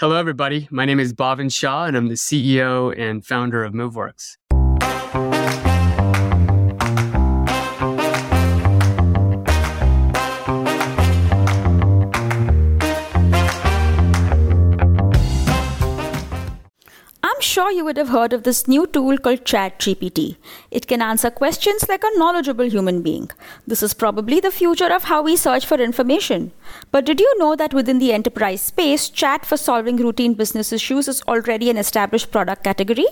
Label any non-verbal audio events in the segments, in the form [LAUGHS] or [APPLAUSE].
Hello, everybody. My name is Bhavin Shah, and I'm the CEO and founder of MoveWorks. Sure you would have heard of this new tool called ChatGPT. It can answer questions like a knowledgeable human being. This is probably the future of how we search for information. But did you know that within the enterprise space, chat for solving routine business issues is already an established product category?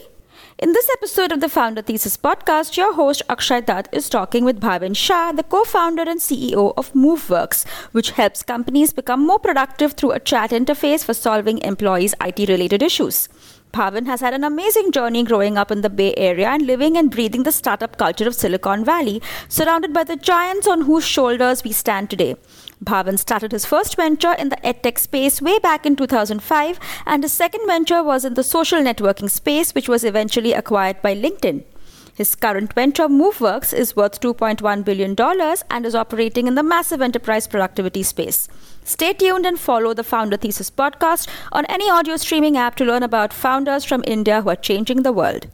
In this episode of the Founder Thesis podcast, your host Akshay Datt is talking with Bhavin Shah, the co founder and CEO of MoveWorks, which helps companies become more productive through a chat interface for solving employees' IT related issues. Bhavin has had an amazing journey growing up in the Bay Area and living and breathing the startup culture of Silicon Valley, surrounded by the giants on whose shoulders we stand today. Bhavin started his first venture in the edtech space way back in 2005, and his second venture was in the social networking space, which was eventually acquired by LinkedIn. His current venture, MoveWorks, is worth $2.1 billion and is operating in the massive enterprise productivity space. Stay tuned and follow the Founder Thesis podcast on any audio streaming app to learn about founders from India who are changing the world.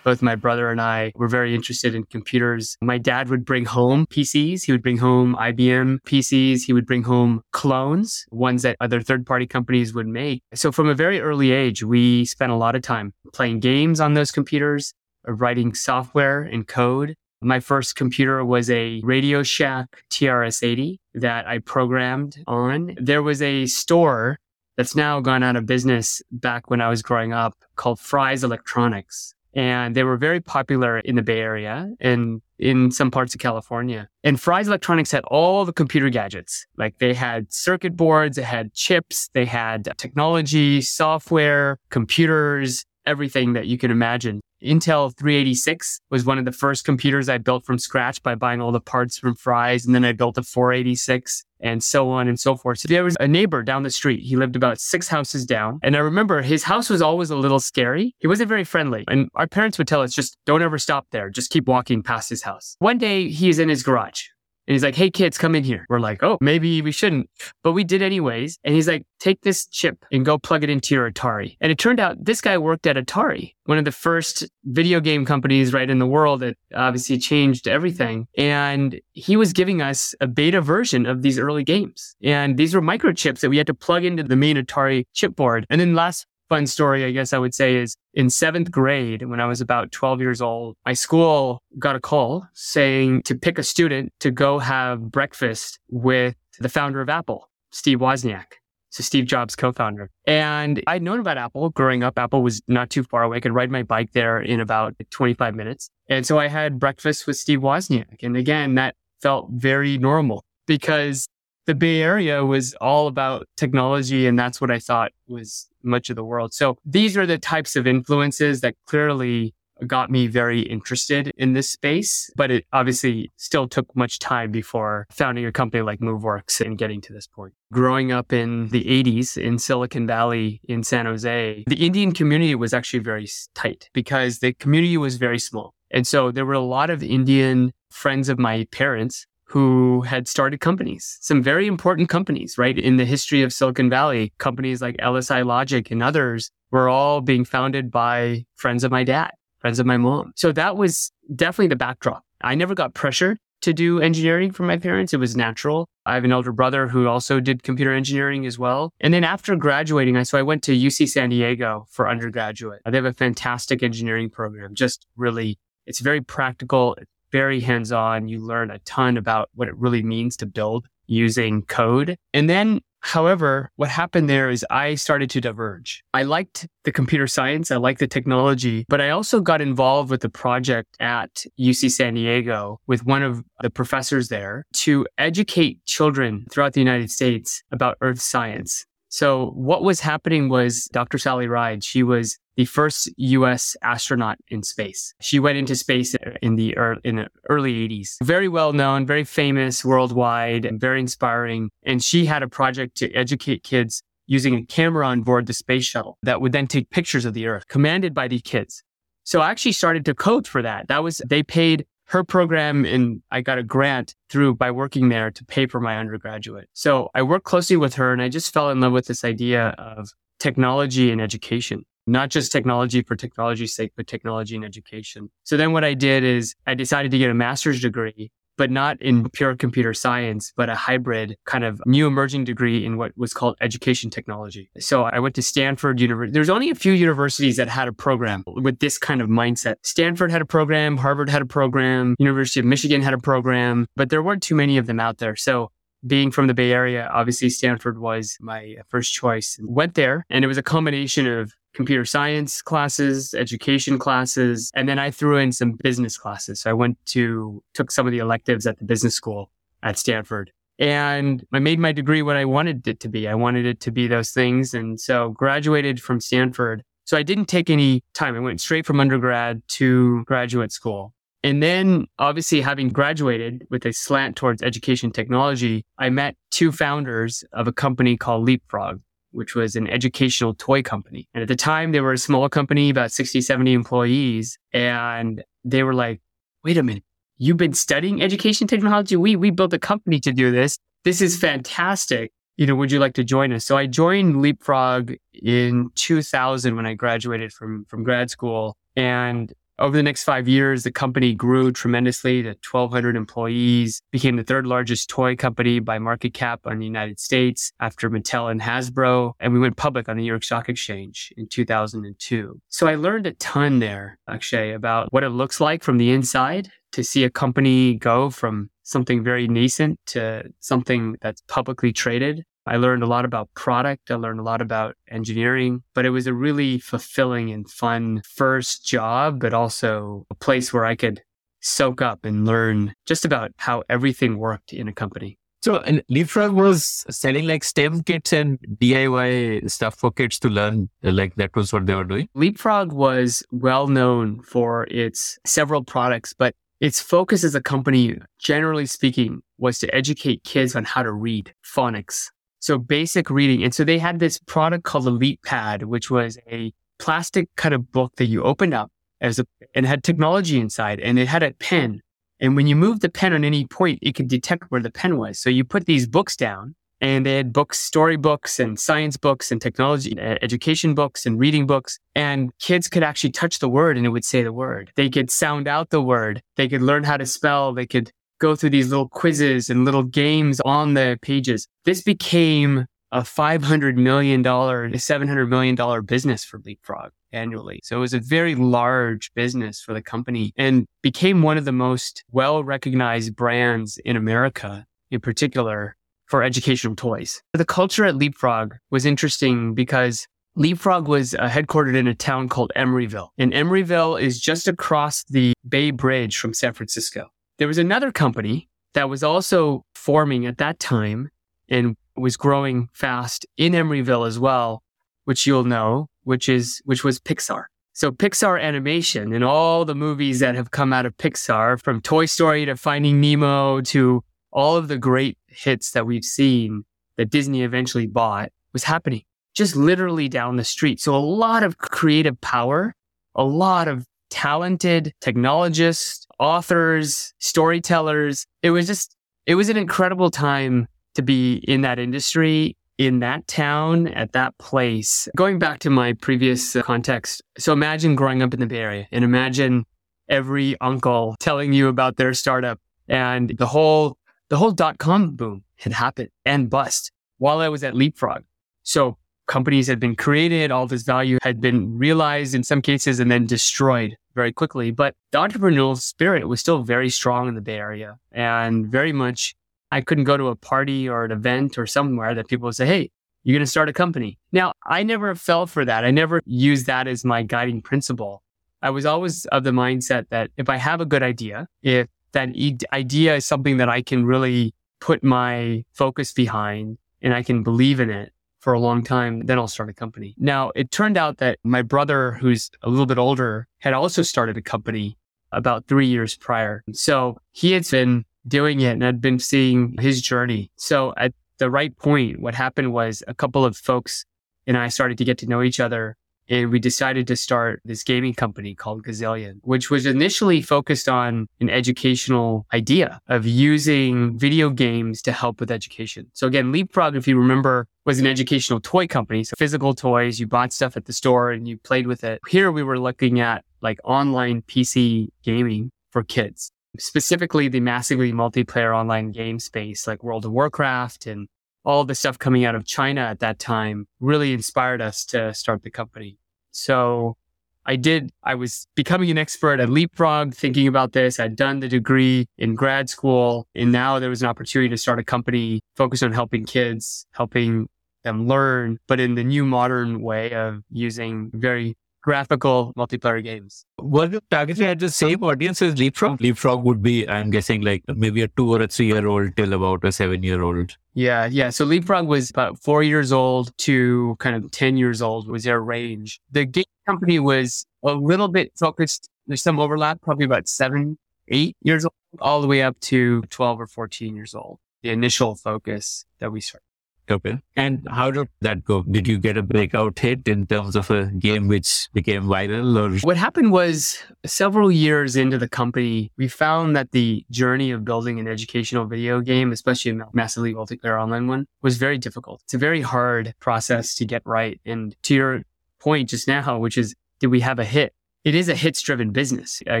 Both my brother and I were very interested in computers. My dad would bring home PCs. He would bring home IBM PCs. He would bring home clones, ones that other third party companies would make. So from a very early age, we spent a lot of time playing games on those computers, writing software and code. My first computer was a Radio Shack TRS-80 that I programmed on. There was a store that's now gone out of business back when I was growing up called Fry's Electronics and they were very popular in the Bay Area and in some parts of California. And Fry's Electronics had all the computer gadgets. Like they had circuit boards, they had chips, they had technology, software, computers, everything that you can imagine. Intel 386 was one of the first computers I built from scratch by buying all the parts from Fry's. And then I built a 486 and so on and so forth. So there was a neighbor down the street. He lived about six houses down. And I remember his house was always a little scary. He wasn't very friendly. And our parents would tell us, just don't ever stop there. Just keep walking past his house. One day he is in his garage and he's like, hey, kids, come in here. We're like, oh, maybe we shouldn't. But we did anyways. And he's like, take this chip and go plug it into your Atari. And it turned out this guy worked at Atari, one of the first video game companies right in the world that obviously changed everything. And he was giving us a beta version of these early games. And these were microchips that we had to plug into the main Atari chipboard. And then last fun story, I guess I would say, is in seventh grade, when I was about 12 years old, my school got a call saying to pick a student to go have breakfast with the founder of Apple, Steve Wozniak. So Steve Jobs co-founder. And I'd known about Apple growing up. Apple was not too far away. I could ride my bike there in about 25 minutes. And so I had breakfast with Steve Wozniak. And again, that felt very normal because the Bay Area was all about technology. And that's what I thought was much of the world. So these are the types of influences that clearly got me very interested in this space, but it obviously still took much time before founding a company like MoveWorks and getting to this point. Growing up in the 80s in Silicon Valley in San Jose, the Indian community was actually very tight because the community was very small. And so there were a lot of Indian friends of my parents who had started companies, some very important companies, right? In the history of Silicon Valley, companies like LSI Logic and others were all being founded by friends of my dad, friends of my mom. So that was definitely the backdrop. I never got pressured to do engineering from my parents. It was natural. I have an elder brother who also did computer engineering as well. And then after graduating, I, so I went to UC San Diego for undergraduate. They have a fantastic engineering program, just really, it's very practical very hands on. You learn a ton about what it really means to build using code. And then, however, what happened there is I started to diverge. I liked the computer science, I liked the technology, but I also got involved with the project at UC San Diego with one of the professors there to educate children throughout the United States about earth science. So what was happening was Dr. Sally Ride, she was the first U.S. astronaut in space. She went into space in the early, in the early 80s. Very well known, very famous worldwide, and very inspiring. And she had a project to educate kids using a camera on board the space shuttle that would then take pictures of the Earth, commanded by the kids. So I actually started to code for that. That was they paid her program and I got a grant through by working there to pay for my undergraduate. So I worked closely with her and I just fell in love with this idea of technology and education. Not just technology for technology's sake, but technology and education. So then what I did is I decided to get a master's degree but not in pure computer science, but a hybrid kind of new emerging degree in what was called education technology. So I went to Stanford University. There's only a few universities that had a program with this kind of mindset. Stanford had a program, Harvard had a program, University of Michigan had a program, but there weren't too many of them out there. So being from the Bay Area, obviously Stanford was my first choice. Went there and it was a combination of computer science classes, education classes, and then I threw in some business classes. So I went to, took some of the electives at the business school at Stanford. And I made my degree what I wanted it to be. I wanted it to be those things. And so graduated from Stanford. So I didn't take any time. I went straight from undergrad to graduate school. And then obviously having graduated with a slant towards education technology, I met two founders of a company called Leapfrog which was an educational toy company. And at the time, they were a small company, about 60, 70 employees. And they were like, wait a minute, you've been studying education technology? We, we built a company to do this. This is fantastic. You know, would you like to join us? So I joined Leapfrog in 2000 when I graduated from, from grad school. And over the next five years, the company grew tremendously to 1,200 employees, became the third largest toy company by market cap in the United States after Mattel and Hasbro. And we went public on the New York Stock Exchange in 2002. So I learned a ton there, Akshay, about what it looks like from the inside to see a company go from something very nascent to something that's publicly traded I learned a lot about product. I learned a lot about engineering, but it was a really fulfilling and fun first job, but also a place where I could soak up and learn just about how everything worked in a company. So, and Leapfrog was selling like STEM kits and DIY stuff for kids to learn. Like that was what they were doing. Leapfrog was well known for its several products, but its focus as a company, generally speaking, was to educate kids on how to read phonics, so basic reading. And so they had this product called LeapPad, which was a plastic kind of book that you opened up as a, and had technology inside and it had a pen. And when you moved the pen on any point, it could detect where the pen was. So you put these books down and they had books, story books and science books and technology, education books and reading books. And kids could actually touch the word and it would say the word. They could sound out the word. They could learn how to spell. They could go through these little quizzes and little games on the pages. This became a $500 million, $700 million business for Leapfrog annually. So it was a very large business for the company and became one of the most well recognized brands in America, in particular for educational toys. The culture at Leapfrog was interesting because Leapfrog was uh, headquartered in a town called Emeryville. And Emeryville is just across the Bay Bridge from San Francisco. There was another company that was also forming at that time and was growing fast in Emeryville as well, which you'll know, which is which was Pixar. So Pixar animation and all the movies that have come out of Pixar from Toy Story to Finding Nemo to all of the great hits that we've seen that Disney eventually bought was happening just literally down the street. So a lot of creative power, a lot of talented technologists, authors, storytellers. It was just, it was an incredible time to be in that industry, in that town, at that place. Going back to my previous uh, context. So imagine growing up in the Bay Area and imagine every uncle telling you about their startup and the whole, the whole dot com boom had happened and bust while I was at Leapfrog. So companies had been created, all this value had been realized in some cases and then destroyed very quickly. But the entrepreneurial spirit was still very strong in the Bay Area and very much I couldn't go to a party or an event or somewhere that people would say, Hey, you're going to start a company. Now, I never fell for that. I never used that as my guiding principle. I was always of the mindset that if I have a good idea, if that idea is something that I can really put my focus behind and I can believe in it, for a long time, then I'll start a company. Now, it turned out that my brother, who's a little bit older, had also started a company about three years prior. So he had been doing it and I'd been seeing his journey. So at the right point, what happened was a couple of folks and I started to get to know each other And we decided to start this gaming company called Gazillion, which was initially focused on an educational idea of using video games to help with education. So again, Leapfrog, if you remember, was an educational toy company. So physical toys, you bought stuff at the store and you played with it. Here we were looking at like online PC gaming for kids, specifically the massively multiplayer online game space like World of Warcraft and all the stuff coming out of China at that time really inspired us to start the company. So I did, I was becoming an expert at Leapfrog, thinking about this. I'd done the degree in grad school, and now there was an opportunity to start a company focused on helping kids, helping them learn, but in the new modern way of using very graphical multiplayer games. Was it targeted at the same audience as Leapfrog? Leapfrog would be, I'm guessing, like maybe a two or a three year old till about a seven year old. Yeah, yeah. So Leapfrog was about four years old to kind of 10 years old was their range. The game company was a little bit focused. There's some overlap, probably about seven, eight years old, all the way up to 12 or 14 years old. The initial focus that we started. Okay. And how did that go? Did you get a breakout hit in terms of a game which became viral or? What happened was several years into the company, we found that the journey of building an educational video game, especially a massively multiplayer online one, was very difficult. It's a very hard process to get right. And to your point just now, which is, did we have a hit? It is a hits driven business. Uh,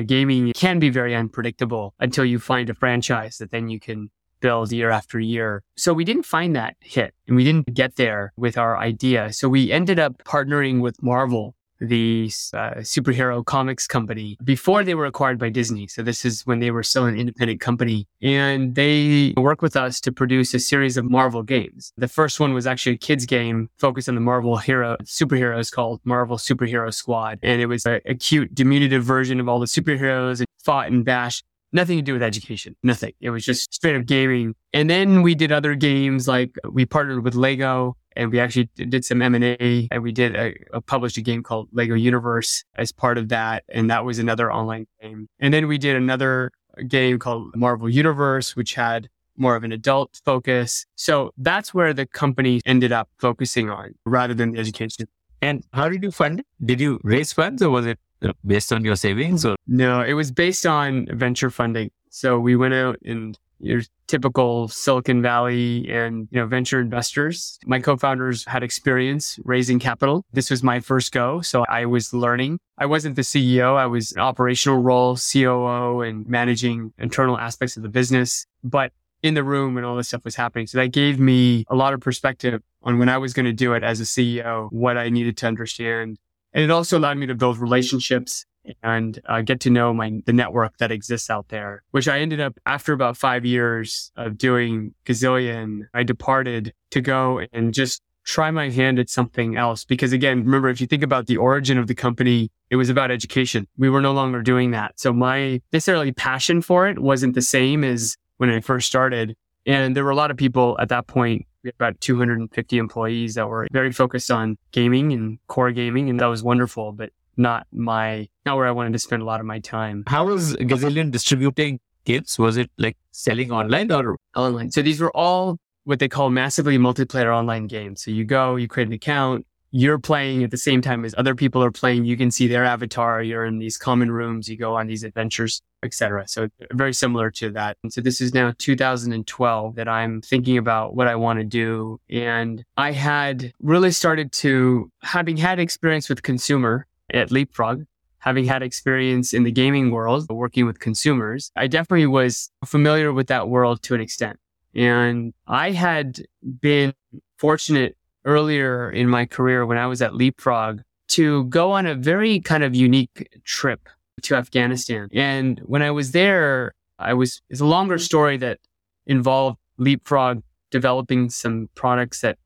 gaming can be very unpredictable until you find a franchise that then you can build year after year. So we didn't find that hit and we didn't get there with our idea. So we ended up partnering with Marvel the uh, superhero comics company before they were acquired by Disney. So this is when they were still an independent company and they worked with us to produce a series of Marvel games. The first one was actually a kids game focused on the Marvel hero superheroes called Marvel Superhero Squad. And it was a, a cute diminutive version of all the superheroes and fought and bashed nothing to do with education, nothing. It was just straight up gaming. And then we did other games like we partnered with Lego and we actually did some M&A and we did a, a, published a game called Lego Universe as part of that. And that was another online game. And then we did another game called Marvel Universe, which had more of an adult focus. So that's where the company ended up focusing on rather than the education. And how did you fund it? Did you raise funds or was it based on your savings or? No, it was based on venture funding. So we went out and your typical Silicon Valley and you know venture investors. My co-founders had experience raising capital. This was my first go, so I was learning. I wasn't the CEO, I was an operational role, COO and managing internal aspects of the business, but in the room and all this stuff was happening. So that gave me a lot of perspective on when I was going to do it as a CEO, what I needed to understand and it also allowed me to build relationships and uh, get to know my the network that exists out there, which I ended up after about five years of doing Gazillion, I departed to go and just try my hand at something else. Because again, remember, if you think about the origin of the company, it was about education. We were no longer doing that. So my necessarily passion for it wasn't the same as when I first started. And there were a lot of people at that point we had about 250 employees that were very focused on gaming and core gaming. And that was wonderful, but not my, not where I wanted to spend a lot of my time. How was Gazillion distributing games? Was it like selling online or online? So these were all what they call massively multiplayer online games. So you go, you create an account, you're playing at the same time as other people are playing. You can see their avatar. You're in these common rooms. You go on these adventures, etc. So very similar to that. And so this is now 2012 that I'm thinking about what I want to do. And I had really started to having had experience with consumer at Leapfrog. Having had experience in the gaming world, working with consumers, I definitely was familiar with that world to an extent. And I had been fortunate earlier in my career when I was at Leapfrog to go on a very kind of unique trip to Afghanistan. And when I was there, I was, it's a longer story that involved Leapfrog developing some products that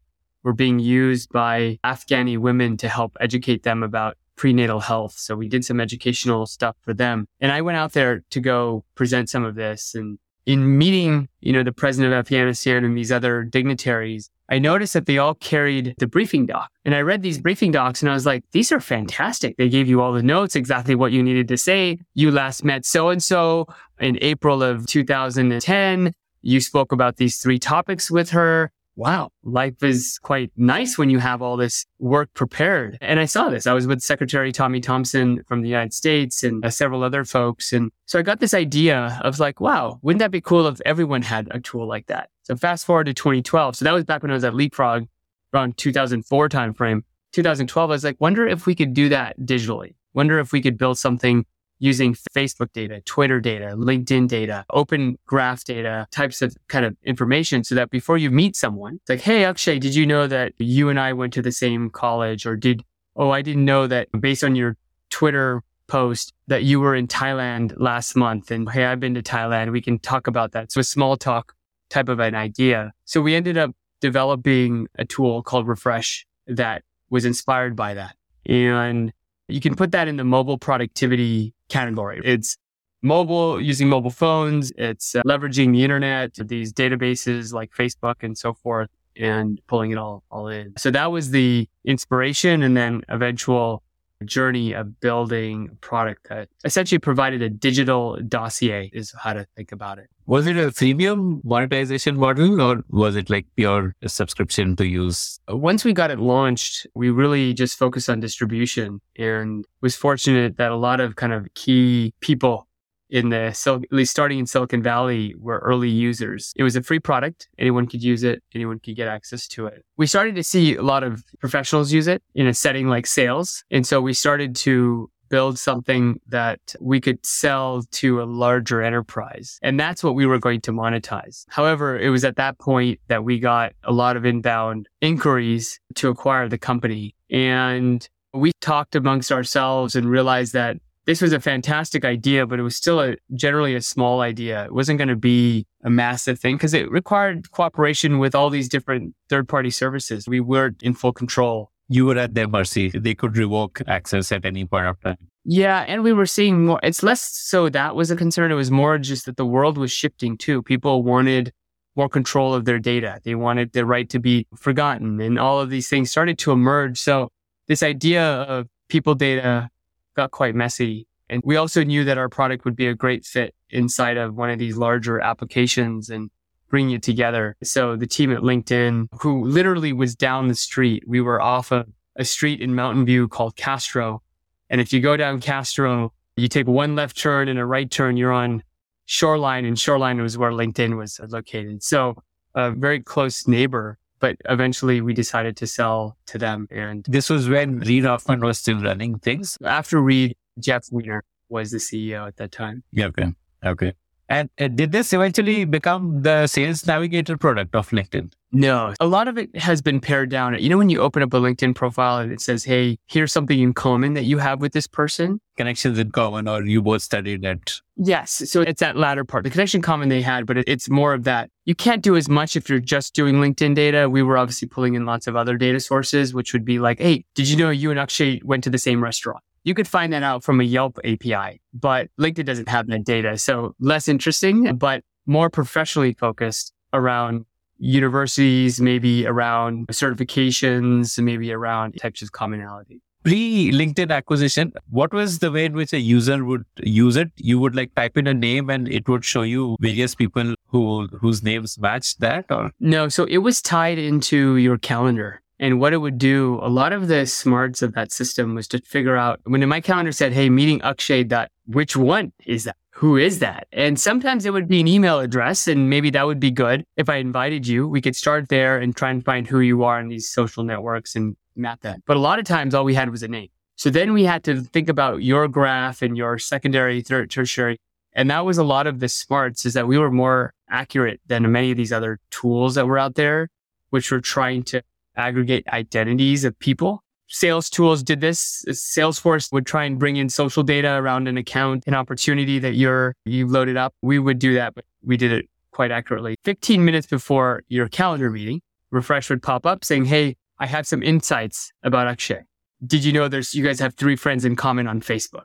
were being used by Afghani women to help educate them about prenatal health. So we did some educational stuff for them. And I went out there to go present some of this. And in meeting, you know, the president of Afghanistan and these other dignitaries, I noticed that they all carried the briefing doc. And I read these briefing docs and I was like, these are fantastic. They gave you all the notes, exactly what you needed to say. You last met so and so in April of 2010. You spoke about these three topics with her. Wow, life is quite nice when you have all this work prepared. And I saw this. I was with Secretary Tommy Thompson from the United States and uh, several other folks. And so I got this idea of like, wow, wouldn't that be cool if everyone had a tool like that? So fast forward to 2012. So that was back when I was at Leapfrog around 2004 timeframe. 2012, I was like, wonder if we could do that digitally. Wonder if we could build something using Facebook data, Twitter data, LinkedIn data, open graph data types of kind of information so that before you meet someone, it's like, Hey, Akshay, did you know that you and I went to the same college or did, Oh, I didn't know that based on your Twitter post that you were in Thailand last month. And Hey, I've been to Thailand. We can talk about that. So a small talk type of an idea. So we ended up developing a tool called Refresh that was inspired by that. And you can put that in the mobile productivity category. It's mobile, using mobile phones. It's uh, leveraging the internet, these databases like Facebook and so forth, and pulling it all, all in. So that was the inspiration and then eventual journey of building a product that essentially provided a digital dossier is how to think about it. Was it a freemium monetization model or was it like pure subscription to use? Once we got it launched, we really just focused on distribution and was fortunate that a lot of kind of key people in the at least starting in Silicon Valley were early users. It was a free product. Anyone could use it. Anyone could get access to it. We started to see a lot of professionals use it in a setting like sales. And so we started to build something that we could sell to a larger enterprise. And that's what we were going to monetize. However, it was at that point that we got a lot of inbound inquiries to acquire the company. And we talked amongst ourselves and realized that this was a fantastic idea, but it was still a generally a small idea. It wasn't going to be a massive thing because it required cooperation with all these different third party services. We weren't in full control. You were at their mercy. They could revoke access at any point of time. Yeah. And we were seeing more. It's less so that was a concern. It was more just that the world was shifting too. People wanted more control of their data. They wanted the right to be forgotten and all of these things started to emerge. So this idea of people data got quite messy. And we also knew that our product would be a great fit inside of one of these larger applications and bringing it together. So the team at LinkedIn, who literally was down the street, we were off of a street in Mountain View called Castro. And if you go down Castro, you take one left turn and a right turn, you're on Shoreline and Shoreline was where LinkedIn was located. So a very close neighbor but eventually we decided to sell to them. And this was when Reid Hoffman was still running things. After Reid, Jeff Weiner was the CEO at that time. Yeah, okay. Okay. And uh, did this eventually become the sales navigator product of LinkedIn? No, a lot of it has been pared down. You know, when you open up a LinkedIn profile and it says, Hey, here's something in common that you have with this person. Connections in common, or you both studied that. Yes. So it's that latter part, the connection common they had, but it's more of that. You can't do as much if you're just doing LinkedIn data. We were obviously pulling in lots of other data sources, which would be like, Hey, did you know you and Akshay went to the same restaurant? You could find that out from a Yelp API, but LinkedIn doesn't have that data. So less interesting, but more professionally focused around universities, maybe around certifications, maybe around types of commonality. Pre LinkedIn acquisition, what was the way in which a user would use it? You would like type in a name and it would show you various people who whose names matched that or no, so it was tied into your calendar. And what it would do, a lot of the smarts of that system was to figure out when in my calendar said, Hey, meeting Akshay, that which one is that? Who is that? And sometimes it would be an email address and maybe that would be good. If I invited you, we could start there and try and find who you are in these social networks and map that. But a lot of times all we had was a name. So then we had to think about your graph and your secondary, third, tertiary. And that was a lot of the smarts is that we were more accurate than many of these other tools that were out there, which were trying to aggregate identities of people. Sales tools did this. Salesforce would try and bring in social data around an account, an opportunity that you're, you loaded up. We would do that, but we did it quite accurately. 15 minutes before your calendar meeting, refresh would pop up saying, Hey, I have some insights about Akshay. Did you know there's, you guys have three friends in common on Facebook?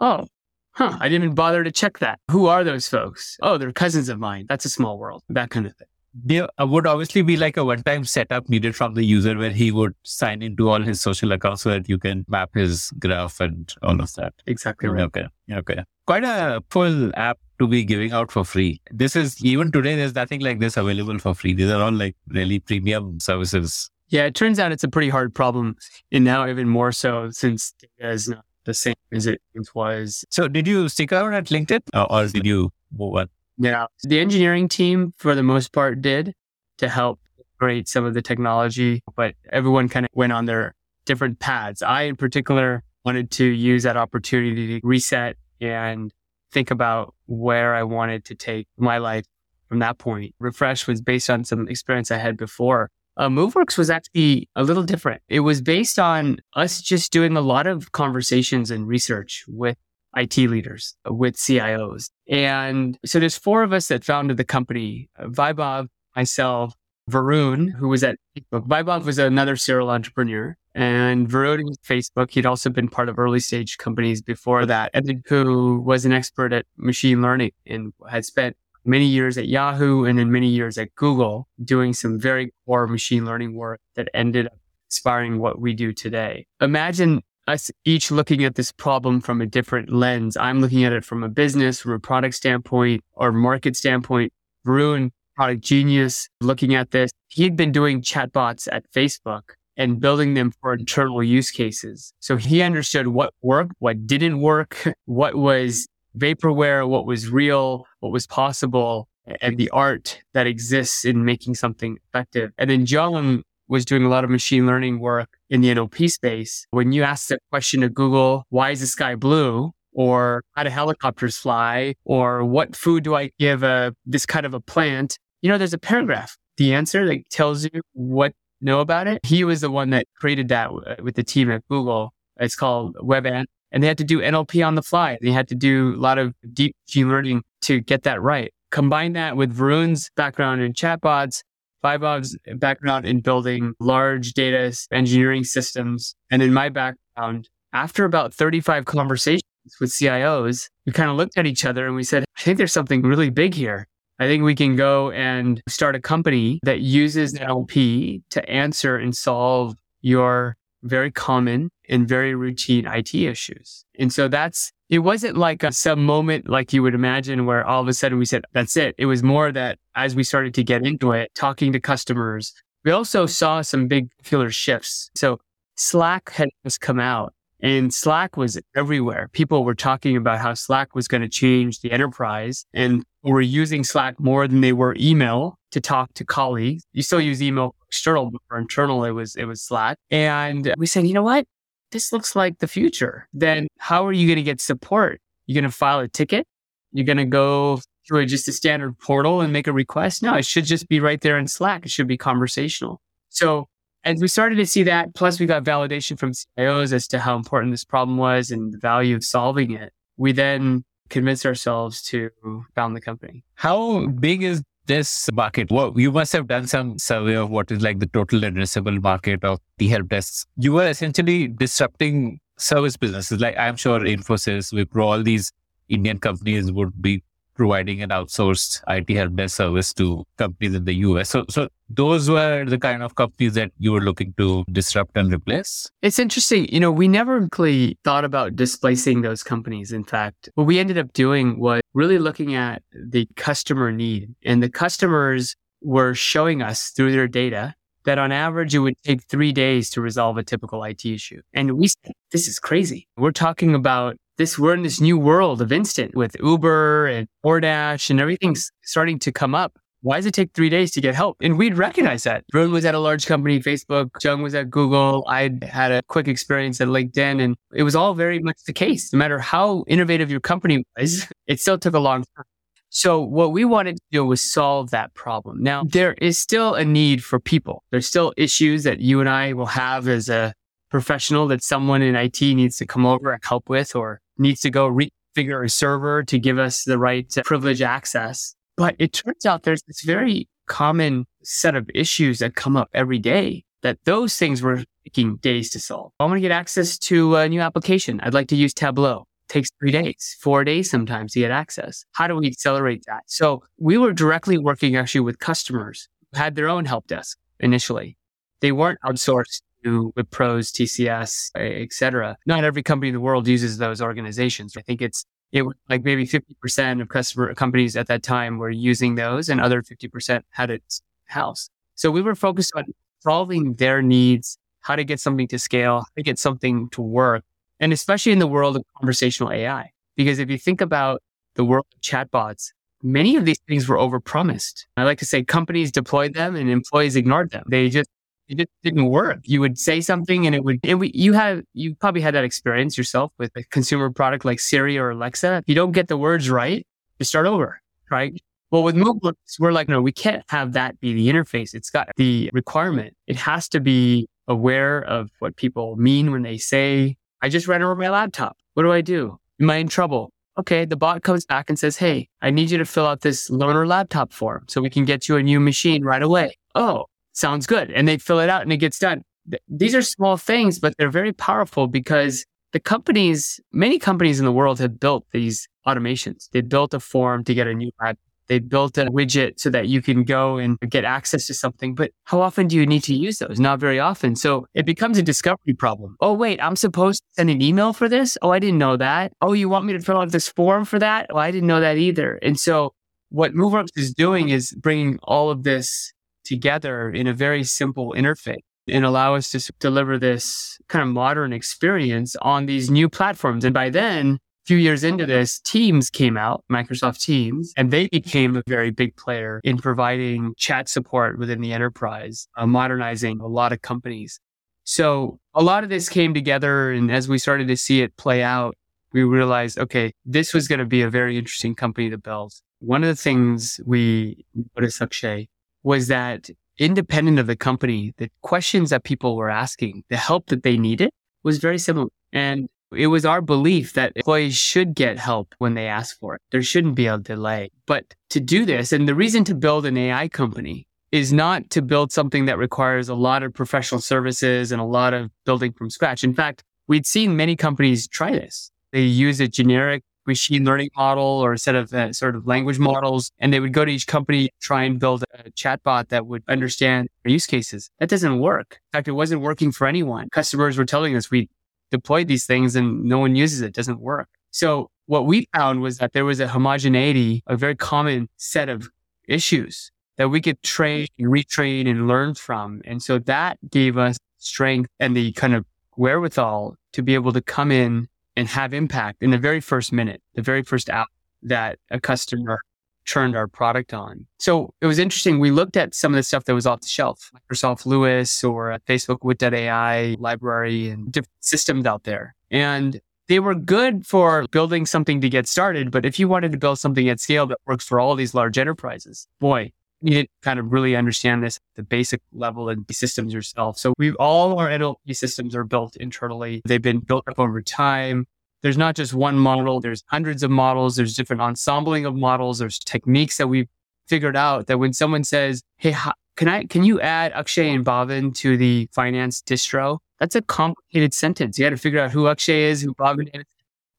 Oh, huh. I didn't even bother to check that. Who are those folks? Oh, they're cousins of mine. That's a small world. That kind of thing there uh, would obviously be like a one-time setup needed from the user where he would sign into all his social accounts so that you can map his graph and all of that. Exactly right. Okay. Okay. Quite a full app to be giving out for free. This is even today, there's nothing like this available for free. These are all like really premium services. Yeah, it turns out it's a pretty hard problem. And now, even more so since data is not the same as it was. So, did you stick around at LinkedIn or, or did you move on? Yeah, the engineering team, for the most part, did to help create some of the technology, but everyone kind of went on their different paths. I, in particular, wanted to use that opportunity to reset and think about where I wanted to take my life from that point. Refresh was based on some experience I had before. Uh, MoveWorks was actually a little different. It was based on us just doing a lot of conversations and research with IT leaders, with CIOs. And so there's four of us that founded the company, uh, Vaibhav, myself, Varun, who was at Facebook. Vaibhav was another serial entrepreneur and Varun was Facebook. He'd also been part of early stage companies before that, and who was an expert at machine learning and had spent many years at Yahoo and then many years at Google doing some very core machine learning work that ended up inspiring what we do today. Imagine us each looking at this problem from a different lens. I'm looking at it from a business, from a product standpoint or market standpoint. Varun product genius looking at this. He had been doing chatbots at Facebook and building them for internal use cases. So he understood what worked, what didn't work, [LAUGHS] what was vaporware, what was real, what was possible, and the art that exists in making something effective. And then Jung was doing a lot of machine learning work in the NLP space. When you ask the question to Google, why is the sky blue? Or how do helicopters fly? Or what food do I give a, this kind of a plant? you know, there's a paragraph, the answer that tells you what know about it. He was the one that created that with the team at Google. It's called WebAnt. And they had to do NLP on the fly. They had to do a lot of deep machine learning to get that right. Combine that with Varun's background in chatbots, Vaibhav's background in building large data engineering systems, and in my background, after about 35 conversations with CIOs, we kind of looked at each other and we said, I think there's something really big here. I think we can go and start a company that uses NLP to answer and solve your very common and very routine IT issues. And so that's, it wasn't like a, some moment like you would imagine where all of a sudden we said, that's it. It was more that as we started to get into it, talking to customers, we also saw some big killer shifts. So Slack had just come out and Slack was everywhere. People were talking about how Slack was going to change the enterprise and were using Slack more than they were email to talk to colleagues. You still use email external, for internal, it was, it was Slack. And we said, you know what? This looks like the future. Then how are you going to get support? You're going to file a ticket. You're going to go through just a standard portal and make a request. No, it should just be right there in Slack. It should be conversational. So as we started to see that, plus we got validation from CIOs as to how important this problem was and the value of solving it, we then convinced ourselves to found the company. How big is this market? Well, you must have done some survey of what is like the total addressable market of the help desks. You were essentially disrupting service businesses. Like I'm sure Infosys, Wipro, all these Indian companies would be providing an outsourced IT help desk service to companies in the US. So, so those were the kind of companies that you were looking to disrupt and replace. It's interesting. You know, we never really thought about displacing those companies. In fact, what we ended up doing was really looking at the customer need and the customers were showing us through their data that on average it would take three days to resolve a typical IT issue. And we said, this is crazy. We're talking about this we're in this new world of instant with Uber and DoorDash and everything's starting to come up. Why does it take three days to get help? And we'd recognize that. Varun was at a large company, Facebook. Jung was at Google. I had a quick experience at LinkedIn and it was all very much the case. No matter how innovative your company was, [LAUGHS] it still took a long time. So what we wanted to do was solve that problem. Now, there is still a need for people. There's still issues that you and I will have as a professional that someone in IT needs to come over and help with or needs to go refigure a server to give us the right uh, privilege access. But it turns out there's this very common set of issues that come up every day that those things were taking days to solve. I want to get access to a new application. I'd like to use Tableau. Takes three days, four days sometimes to get access. How do we accelerate that? So we were directly working actually with customers who had their own help desk initially. They weren't outsourced to pros, TCS, etc. Not every company in the world uses those organizations. I think it's it like maybe 50% of customer companies at that time were using those and other 50% had it house. So we were focused on solving their needs, how to get something to scale, how to get something to work. And especially in the world of conversational AI, because if you think about the world of chatbots, many of these things were overpromised. I like to say companies deployed them and employees ignored them. They just it just didn't work. You would say something and it would, it you have, you probably had that experience yourself with a consumer product like Siri or Alexa. If you don't get the words right, you start over, right? Well, with MoveWorks, we're like, no, we can't have that be the interface. It's got the requirement. It has to be aware of what people mean when they say, I just ran over my laptop. What do I do? Am I in trouble? Okay. The bot comes back and says, Hey, I need you to fill out this loaner laptop form so we can get you a new machine right away. Oh, sounds good. And they fill it out and it gets done. These are small things, but they're very powerful because the companies, many companies in the world have built these automations. They built a form to get a new app. They built a widget so that you can go and get access to something. But how often do you need to use those? Not very often. So it becomes a discovery problem. Oh, wait, I'm supposed to send an email for this? Oh, I didn't know that. Oh, you want me to fill out this form for that? Oh, I didn't know that either. And so what Moveworks is doing is bringing all of this together in a very simple interface and allow us to deliver this kind of modern experience on these new platforms. And by then, a few years into this, Teams came out, Microsoft Teams, and they became a very big player in providing chat support within the enterprise, uh, modernizing a lot of companies. So a lot of this came together. And as we started to see it play out, we realized, okay, this was going to be a very interesting company to build. One of the things we noticed, Akshay, was that independent of the company, the questions that people were asking, the help that they needed was very similar. And it was our belief that employees should get help when they ask for it. There shouldn't be a delay. But to do this, and the reason to build an AI company is not to build something that requires a lot of professional services and a lot of building from scratch. In fact, we'd seen many companies try this. They use a generic machine learning model or a set of uh, sort of language models, and they would go to each company, try and build a chatbot that would understand use cases. That doesn't work. In fact, it wasn't working for anyone. Customers were telling us we deployed these things and no one uses it. it doesn't work. So what we found was that there was a homogeneity, a very common set of issues that we could train, retrain, and learn from. And so that gave us strength and the kind of wherewithal to be able to come in and have impact in the very first minute, the very first app that a customer turned our product on. So it was interesting. We looked at some of the stuff that was off the shelf, Microsoft LUIS or Facebook Wit.ai library and different systems out there. And they were good for building something to get started. But if you wanted to build something at scale that works for all these large enterprises, boy, you to kind of really understand this at the basic level and systems yourself. So we all our NLP systems are built internally. They've been built up over time. There's not just one model. There's hundreds of models. There's different ensembling of models. There's techniques that we've figured out that when someone says, Hey, can I, can you add Akshay and Bhavin to the finance distro? That's a complicated sentence. You got to figure out who Akshay is, who Bhavin is,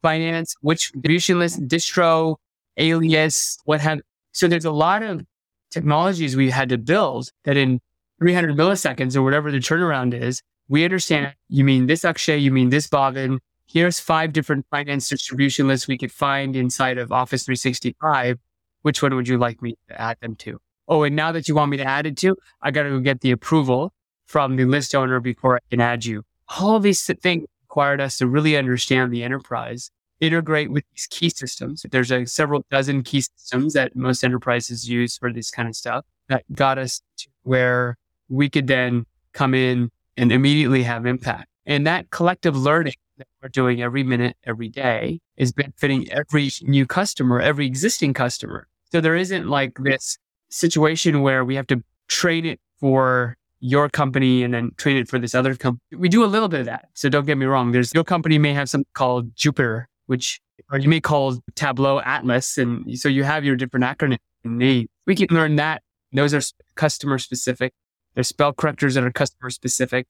finance, which distribution list, distro, alias, what have. So there's a lot of technologies we had to build that in 300 milliseconds or whatever the turnaround is, we understand you mean this Akshay, you mean this Bhavin. Here's five different finance distribution lists we could find inside of Office 365. Which one would you like me to add them to? Oh, and now that you want me to add it to, I got to go get the approval from the list owner before I can add you. All these things required us to really understand the enterprise integrate with these key systems. There's a several dozen key systems that most enterprises use for this kind of stuff that got us to where we could then come in and immediately have impact. And that collective learning that we're doing every minute, every day is benefiting every new customer, every existing customer. So there isn't like this situation where we have to train it for your company and then train it for this other company. We do a little bit of that. So don't get me wrong. There's your company may have something called Jupyter which or you may call Tableau Atlas. And so you have your different acronym names. We can learn that. Those are customer specific. There's spell correctors that are customer specific,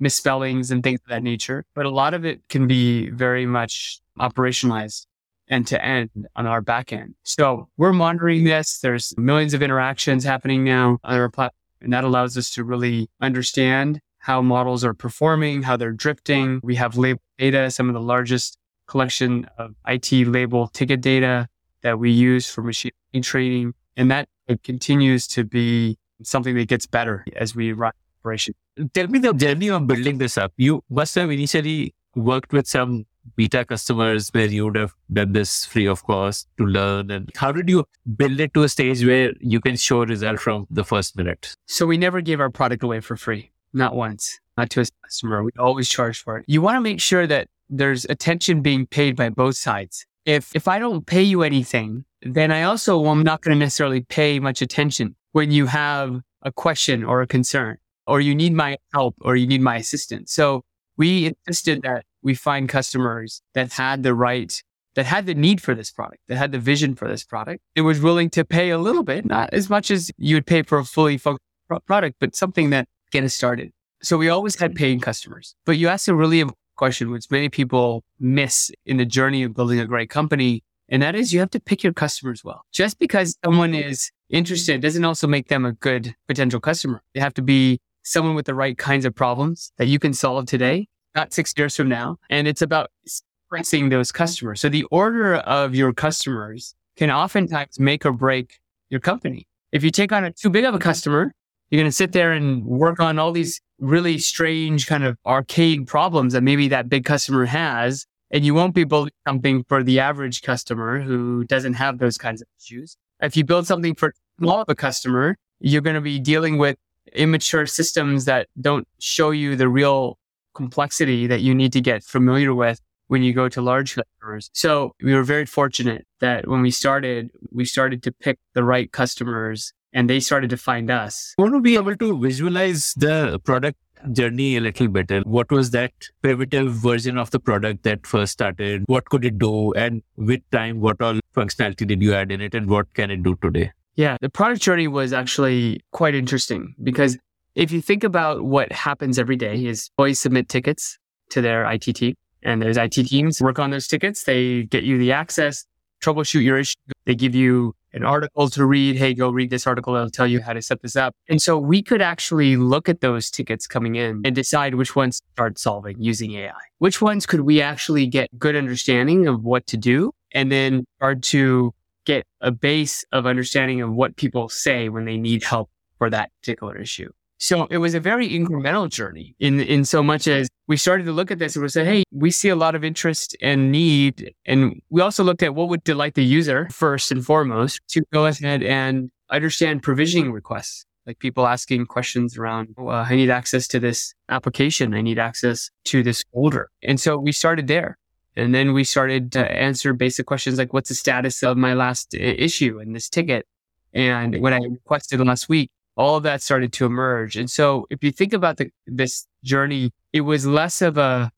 misspellings and things of that nature. But a lot of it can be very much operationalized end to end on our back end. So we're monitoring this. There's millions of interactions happening now on our platform. And that allows us to really understand how models are performing, how they're drifting. We have label data, some of the largest collection of IT label ticket data that we use for machine learning training. And that continues to be something that gets better as we run operation. Tell me the journey of building this up. You must have initially worked with some beta customers where you would have done this free of cost to learn and how did you build it to a stage where you can show result from the first minute so we never gave our product away for free not once not to a customer we always charge for it you want to make sure that there's attention being paid by both sides if if i don't pay you anything then i also am not going to necessarily pay much attention when you have a question or a concern or you need my help or you need my assistance so we insisted that we find customers that had the right, that had the need for this product, that had the vision for this product. It was willing to pay a little bit, not as much as you would pay for a fully functional product, but something that get us started. So we always had paying customers. But you asked a really important question, which many people miss in the journey of building a great company. And that is you have to pick your customers well. Just because someone is interested doesn't also make them a good potential customer. They have to be someone with the right kinds of problems that you can solve today, not six years from now. And it's about expressing those customers. So the order of your customers can oftentimes make or break your company. If you take on a too big of a customer, you're going to sit there and work on all these really strange kind of arcade problems that maybe that big customer has. And you won't be building something for the average customer who doesn't have those kinds of issues. If you build something for small of a customer, you're going to be dealing with immature systems that don't show you the real complexity that you need to get familiar with when you go to large customers. So we were very fortunate that when we started, we started to pick the right customers and they started to find us. I want to be able to visualize the product journey a little better. What was that primitive version of the product that first started? What could it do? And with time, what all functionality did you add in it? And what can it do today? Yeah, the product journey was actually quite interesting because if you think about what happens every day is boys submit tickets to their IT team and there's IT teams work on those tickets. They get you the access, troubleshoot your issue. They give you an article to read. Hey, go read this article. It'll tell you how to set this up. And so we could actually look at those tickets coming in and decide which ones to start solving using AI. Which ones could we actually get good understanding of what to do and then start to get a base of understanding of what people say when they need help for that particular issue. So it was a very incremental journey in, in so much as we started to look at this and we said, Hey, we see a lot of interest and need. And we also looked at what would delight the user first and foremost to go ahead and understand provisioning requests. Like people asking questions around, well, I need access to this application. I need access to this folder. And so we started there. And then we started to answer basic questions like, what's the status of my last issue in this ticket? And what I requested last week, all of that started to emerge. And so if you think about the, this journey, it was less of a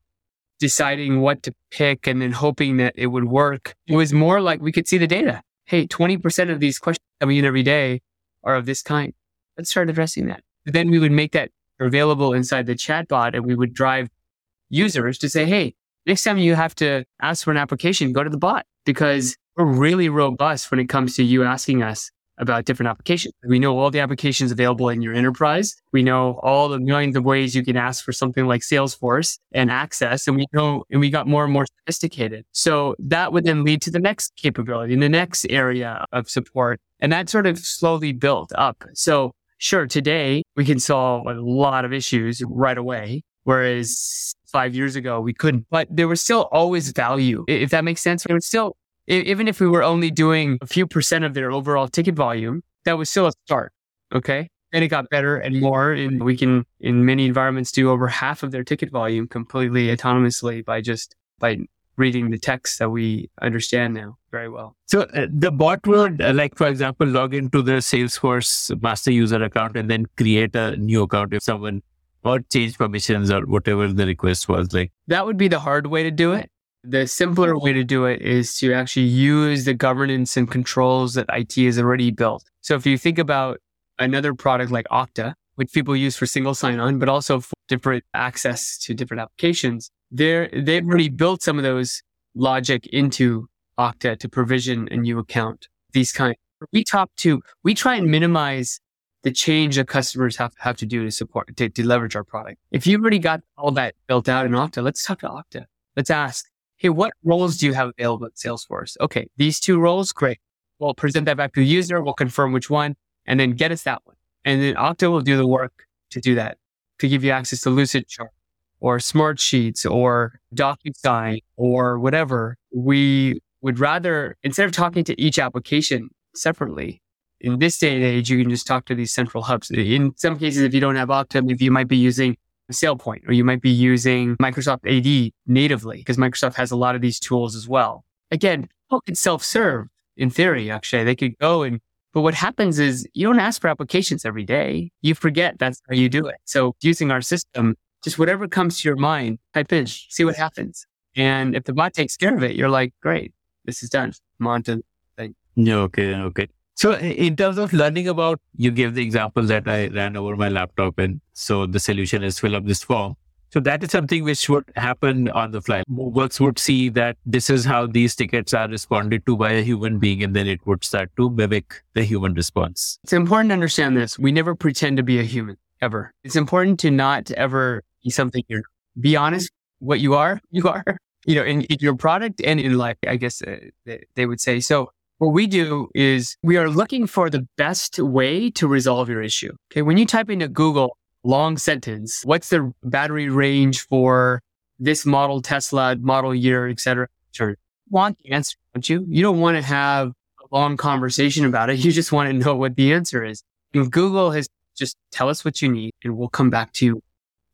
deciding what to pick and then hoping that it would work. It was more like we could see the data. Hey, 20% of these questions coming in every day are of this kind. Let's start addressing that. Then we would make that available inside the chatbot and we would drive users to say, Hey, Next time you have to ask for an application, go to the bot because we're really robust when it comes to you asking us about different applications. We know all the applications available in your enterprise. We know all the millions of ways you can ask for something like Salesforce and access. And we know, and we got more and more sophisticated. So that would then lead to the next capability in the next area of support. And that sort of slowly built up. So sure, today we can solve a lot of issues right away. Whereas five years ago, we couldn't, but there was still always value. If that makes sense, it was still, even if we were only doing a few percent of their overall ticket volume, that was still a start. Okay. And it got better and more. And we can, in many environments, do over half of their ticket volume completely autonomously by just by reading the text that we understand now very well. So uh, the bot would, uh, like for example, log into the Salesforce master user account and then create a new account if someone or change permissions or whatever the request was like. That would be the hard way to do it. The simpler way to do it is to actually use the governance and controls that IT has already built. So if you think about another product like Okta, which people use for single sign-on, but also for different access to different applications, they're, they've already built some of those logic into Okta to provision a new account. These kind. We talk to, we try and minimize the change that customers have, have to do to support, to, to leverage our product. If you've already got all that built out in Okta, let's talk to Okta. Let's ask, hey, what roles do you have available at Salesforce? Okay, these two roles, great. We'll present that back to the user. We'll confirm which one and then get us that one. And then Okta will do the work to do that, to give you access to Lucidchart or Smartsheets or DocuSign or whatever. We would rather, instead of talking to each application separately, in this day and age, you can just talk to these central hubs. In some cases, if you don't have Okta, maybe you might be using SailPoint or you might be using Microsoft AD natively because Microsoft has a lot of these tools as well. Again, people can self-serve in theory, actually. They could go and, but what happens is you don't ask for applications every day. You forget that's how you do it. So using our system, just whatever comes to your mind, type in, see what happens. And if the bot takes care of it, you're like, great, this is done. I'm on to thing. Okay, okay. So in terms of learning about, you gave the example that I ran over my laptop and so the solution is fill up this form. So that is something which would happen on the fly. Moveworks would see that this is how these tickets are responded to by a human being, and then it would start to mimic the human response. It's important to understand this. We never pretend to be a human ever. It's important to not ever be something you're. Be honest, what you are, [LAUGHS] you are. You know, in, in your product and in life, I guess uh, they, they would say. So what we do is we are looking for the best way to resolve your issue. Okay. When you type into Google long sentence, what's the battery range for this model, Tesla, model year, et cetera? Sure. Want the answer, don't you? You don't want to have a long conversation about it. [LAUGHS] You just want to know what the answer is. And Google has just tell us what you need and we'll come back to you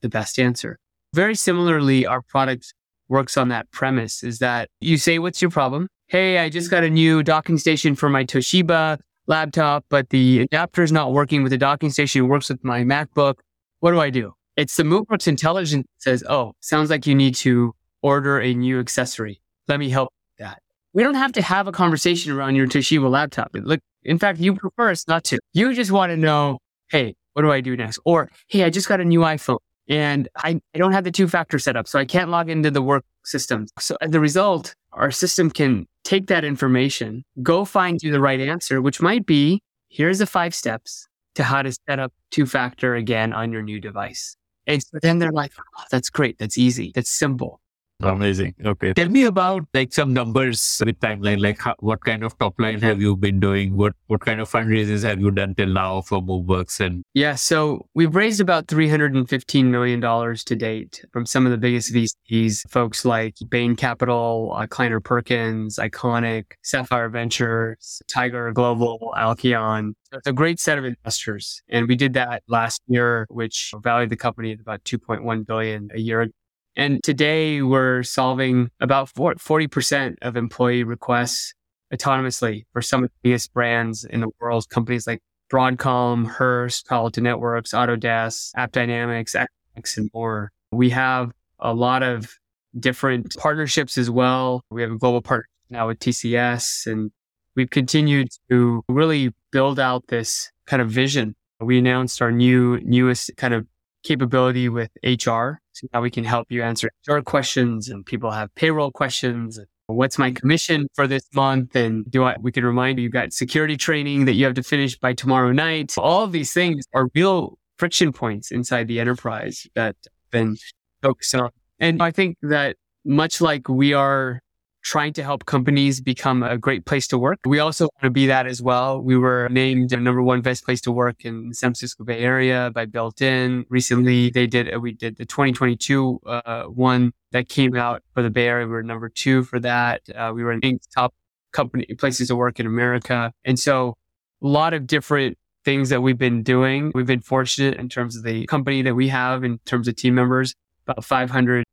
the best answer. Very similarly, our product works on that premise is that you say, what's your problem? Hey, I just got a new docking station for my Toshiba laptop, but the adapter is not working with the docking station. It works with my MacBook. What do I do? It's the Moveworks intelligence says, oh, sounds like you need to order a new accessory. Let me help that. We don't have to have a conversation around your Toshiba laptop. Look, in fact, you prefer us not to. You just want to know, hey, what do I do next? Or, hey, I just got a new iPhone and I, I don't have the two factor setup, so I can't log into the work system. So as a result, our system can take that information, go find you the right answer, which might be here's the five steps to how to set up two factor again on your new device. And so then they're like, oh, that's great. That's easy. That's simple. Amazing. Okay. Tell me about like some numbers with timeline. Like how, what kind of top line have you been doing? What what kind of fundraisers have you done till now for Moveworks? And yeah, so we've raised about three hundred and fifteen million dollars to date from some of the biggest VCs, folks like Bain Capital, uh, Kleiner Perkins, ICONIQ, Sapphire Ventures, Tiger Global, Alkeon. So it's a great set of investors, and we did that last year, which valued the company at about two point one billion a year and today we're solving about 40% of employee requests autonomously for some of the biggest brands in the world, companies like Broadcom, Hearst, Palo Alto Networks, Autodesk, AppDynamics, X, and more. We have a lot of different partnerships as well. We have a global partner now with TCS and we've continued to really build out this kind of vision. We announced our new, newest kind of capability with HR. So now we can help you answer HR questions and people have payroll questions. What's my commission for this month? And do I, we can remind you, you've got security training that you have to finish by tomorrow night. All of these things are real friction points inside the enterprise that been focused on. And I think that much like we are trying to help companies become a great place to work. We also want to be that as well. We were named number one best place to work in the San Francisco Bay Area by Built In. Recently, they did, we did the 2022 uh, one that came out for the Bay Area. We were number two for that. Uh, we were in top company places to work in America. And so a lot of different things that we've been doing. We've been fortunate in terms of the company that we have in terms of team members, about 500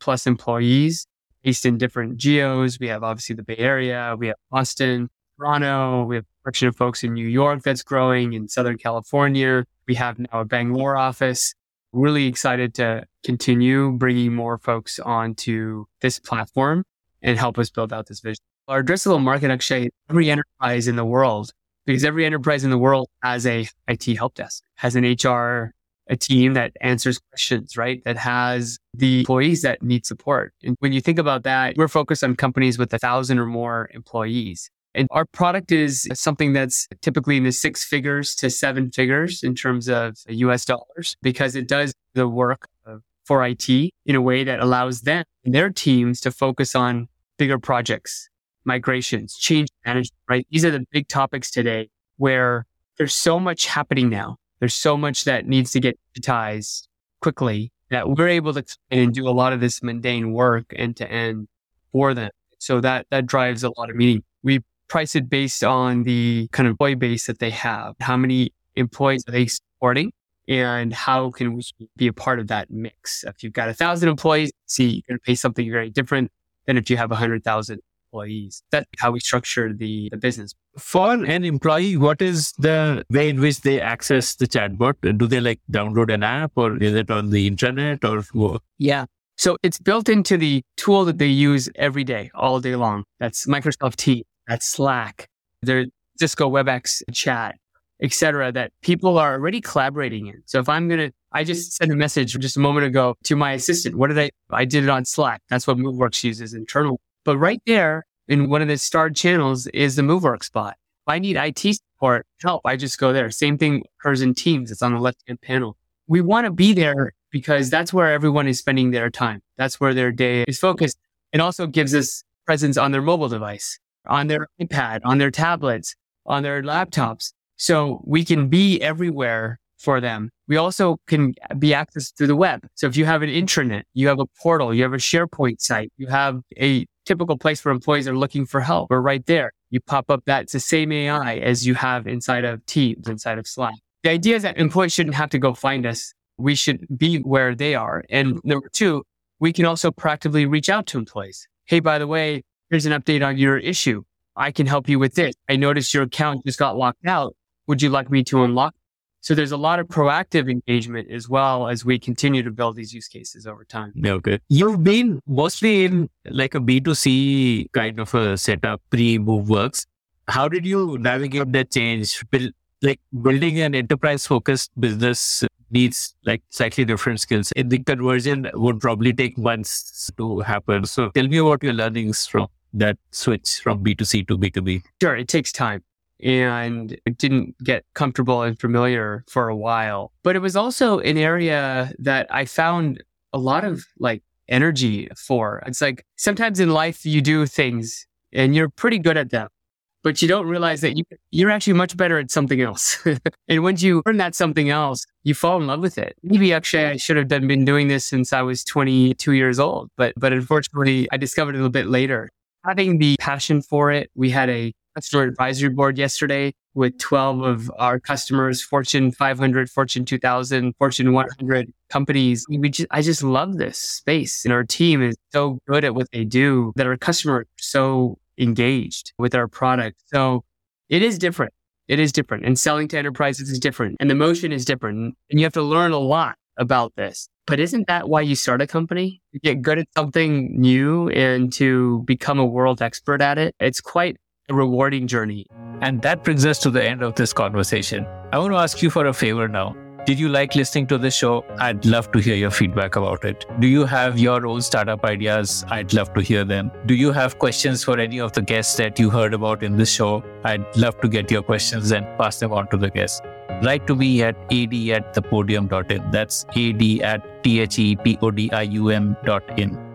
plus employees based in different geos. We have obviously the Bay Area, we have Austin, Toronto, we have a section of folks in New York that's growing in Southern California. We have now a Bangalore office. Really excited to continue bringing more folks onto this platform and help us build out this vision. Our addressable market actually every enterprise in the world, because every enterprise in the world has a IT help desk, has an HR a team that answers questions, right? That has the employees that need support. And when you think about that, we're focused on companies with a thousand or more employees. And our product is something that's typically in the six figures to seven figures in terms of US dollars because it does the work of for IT in a way that allows them and their teams to focus on bigger projects, migrations, change management, right? These are the big topics today where there's so much happening now. There's so much that needs to get digitized quickly that we're able to come in and do a lot of this mundane work end to end for them. So that, that drives a lot of meaning. We price it based on the kind of employee base that they have. How many employees are they supporting? And how can we be a part of that mix? If you've got a thousand employees, see, you're going to pay something very different than if you have a hundred thousand employees. That's how we structure the, the business. For an employee, what is the way in which they access the chatbot? Do they like download an app or is it on the internet or? What? Yeah. So it's built into the tool that they use every day, all day long. That's Microsoft Teams. That's Slack. There's Cisco WebEx chat, etc. that people are already collaborating in. So if I'm going to, I just sent a message just a moment ago to my assistant. What did I, I did it on Slack. That's what MoveWorks uses internal. But right there in one of the starred channels is the MoveWorks bot. If I need IT support help, I just go there. Same thing occurs in Teams. It's on the left hand panel. We want to be there because that's where everyone is spending their time. That's where their day is focused. It also gives us presence on their mobile device, on their iPad, on their tablets, on their laptops. So we can be everywhere for them. We also can be accessed through the web. So if you have an intranet, you have a portal, you have a SharePoint site, you have a typical place where employees are looking for help. We're right there. You pop up that it's the same AI as you have inside of Teams, inside of Slack. The idea is that employees shouldn't have to go find us. We should be where they are. And number two, we can also proactively reach out to employees. Hey, by the way, here's an update on your issue. I can help you with this. I noticed your account just got locked out. Would you like me to unlock? So there's a lot of proactive engagement as well as we continue to build these use cases over time. Okay. You've been mostly in like a B2C kind of a setup pre MoveWorks. How did you navigate that change? Build, like building an enterprise focused business needs like slightly different skills. And the conversion would probably take months to happen. So tell me about your learnings from that switch from B2C to B2B. Sure, it takes time and it didn't get comfortable and familiar for a while. But it was also an area that I found a lot of like energy for. It's like sometimes in life you do things and you're pretty good at them, but you don't realize that you, you're actually much better at something else. [LAUGHS] and once you learn that something else, you fall in love with it. Maybe actually I should have done, been doing this since I was 22 years old, but, but unfortunately I discovered it a little bit later. Having the passion for it, we had a customer advisory board yesterday with 12 of our customers, Fortune 500, Fortune 2000, Fortune 100 companies. We just, I just love this space and our team is so good at what they do that our customers are so engaged with our product. So it is different. It is different and selling to enterprises is different and the motion is different and you have to learn a lot about this. But isn't that why you start a company? To get good at something new and to become a world expert at it. It's quite rewarding journey. And that brings us to the end of this conversation. I want to ask you for a favor now. Did you like listening to this show? I'd love to hear your feedback about it. Do you have your own startup ideas? I'd love to hear them. Do you have questions for any of the guests that you heard about in this show? I'd love to get your questions and pass them on to the guests. Write to me at ad at thepodium.in. That's ad at t h e p o d i u m dot in.